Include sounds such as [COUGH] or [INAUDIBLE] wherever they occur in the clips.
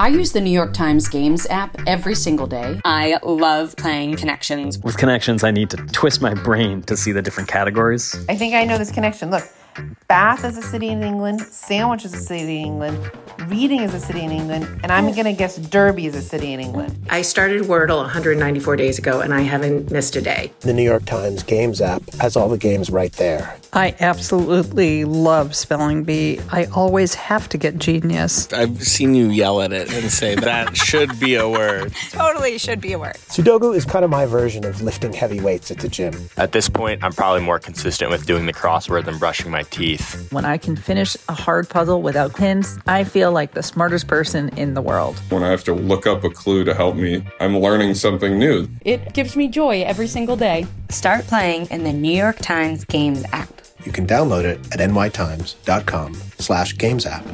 I use the New York Times Games app every single day. I love playing Connections. With Connections, I need to twist my brain to see the different categories. I think I know this connection. Look, Bath is a city in England, Sandwich is a city in England, Reading is a city in England, and I'm going to guess Derby is a city in England. I started Wordle 194 days ago and I haven't missed a day. The New York Times Games app has all the games right there. I absolutely love Spelling Bee. I always have to get genius. I've seen you yell at it and say that should be a word. [LAUGHS] totally should be a word. Sudoku is kind of my version of lifting heavy weights at the gym. At this point, I'm probably more consistent with doing the crossword than brushing my teeth. When I can finish a hard puzzle without hints, I feel like the smartest person in the world. When I have to look up a clue to help me, I'm learning something new. It gives me joy every single day. Start playing in the New York Times Games app. You can download it at nytimes.com slash games app.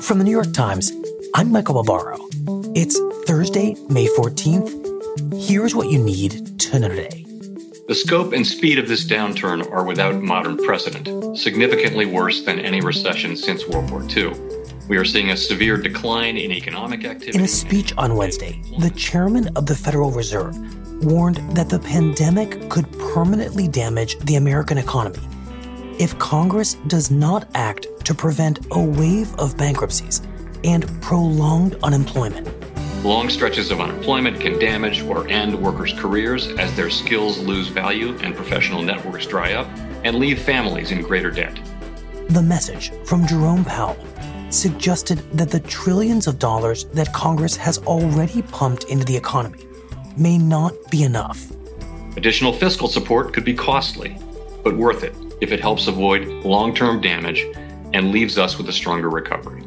From the New York Times, I'm Michael Barbaro. It's Thursday, May 14th. Here's what you need to know today. The scope and speed of this downturn are without modern precedent, significantly worse than any recession since World War II. We are seeing a severe decline in economic activity. In a speech on Wednesday, the chairman of the Federal Reserve warned that the pandemic could permanently damage the American economy if Congress does not act to prevent a wave of bankruptcies and prolonged unemployment. Long stretches of unemployment can damage or end workers' careers as their skills lose value and professional networks dry up and leave families in greater debt. The message from Jerome Powell suggested that the trillions of dollars that Congress has already pumped into the economy may not be enough. Additional fiscal support could be costly, but worth it if it helps avoid long term damage and leaves us with a stronger recovery.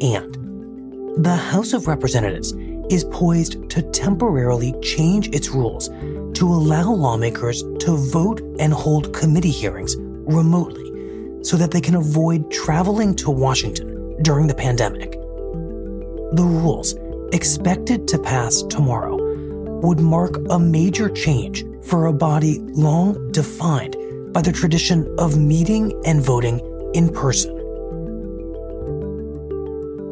And the House of Representatives is poised to temporarily change its rules to allow lawmakers to vote and hold committee hearings remotely so that they can avoid traveling to Washington during the pandemic. The rules, expected to pass tomorrow, would mark a major change for a body long defined by the tradition of meeting and voting in person.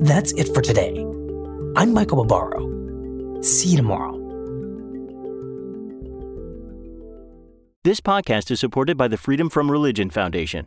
That's it for today. I'm Michael Barbaro. See you tomorrow. This podcast is supported by the Freedom from Religion Foundation.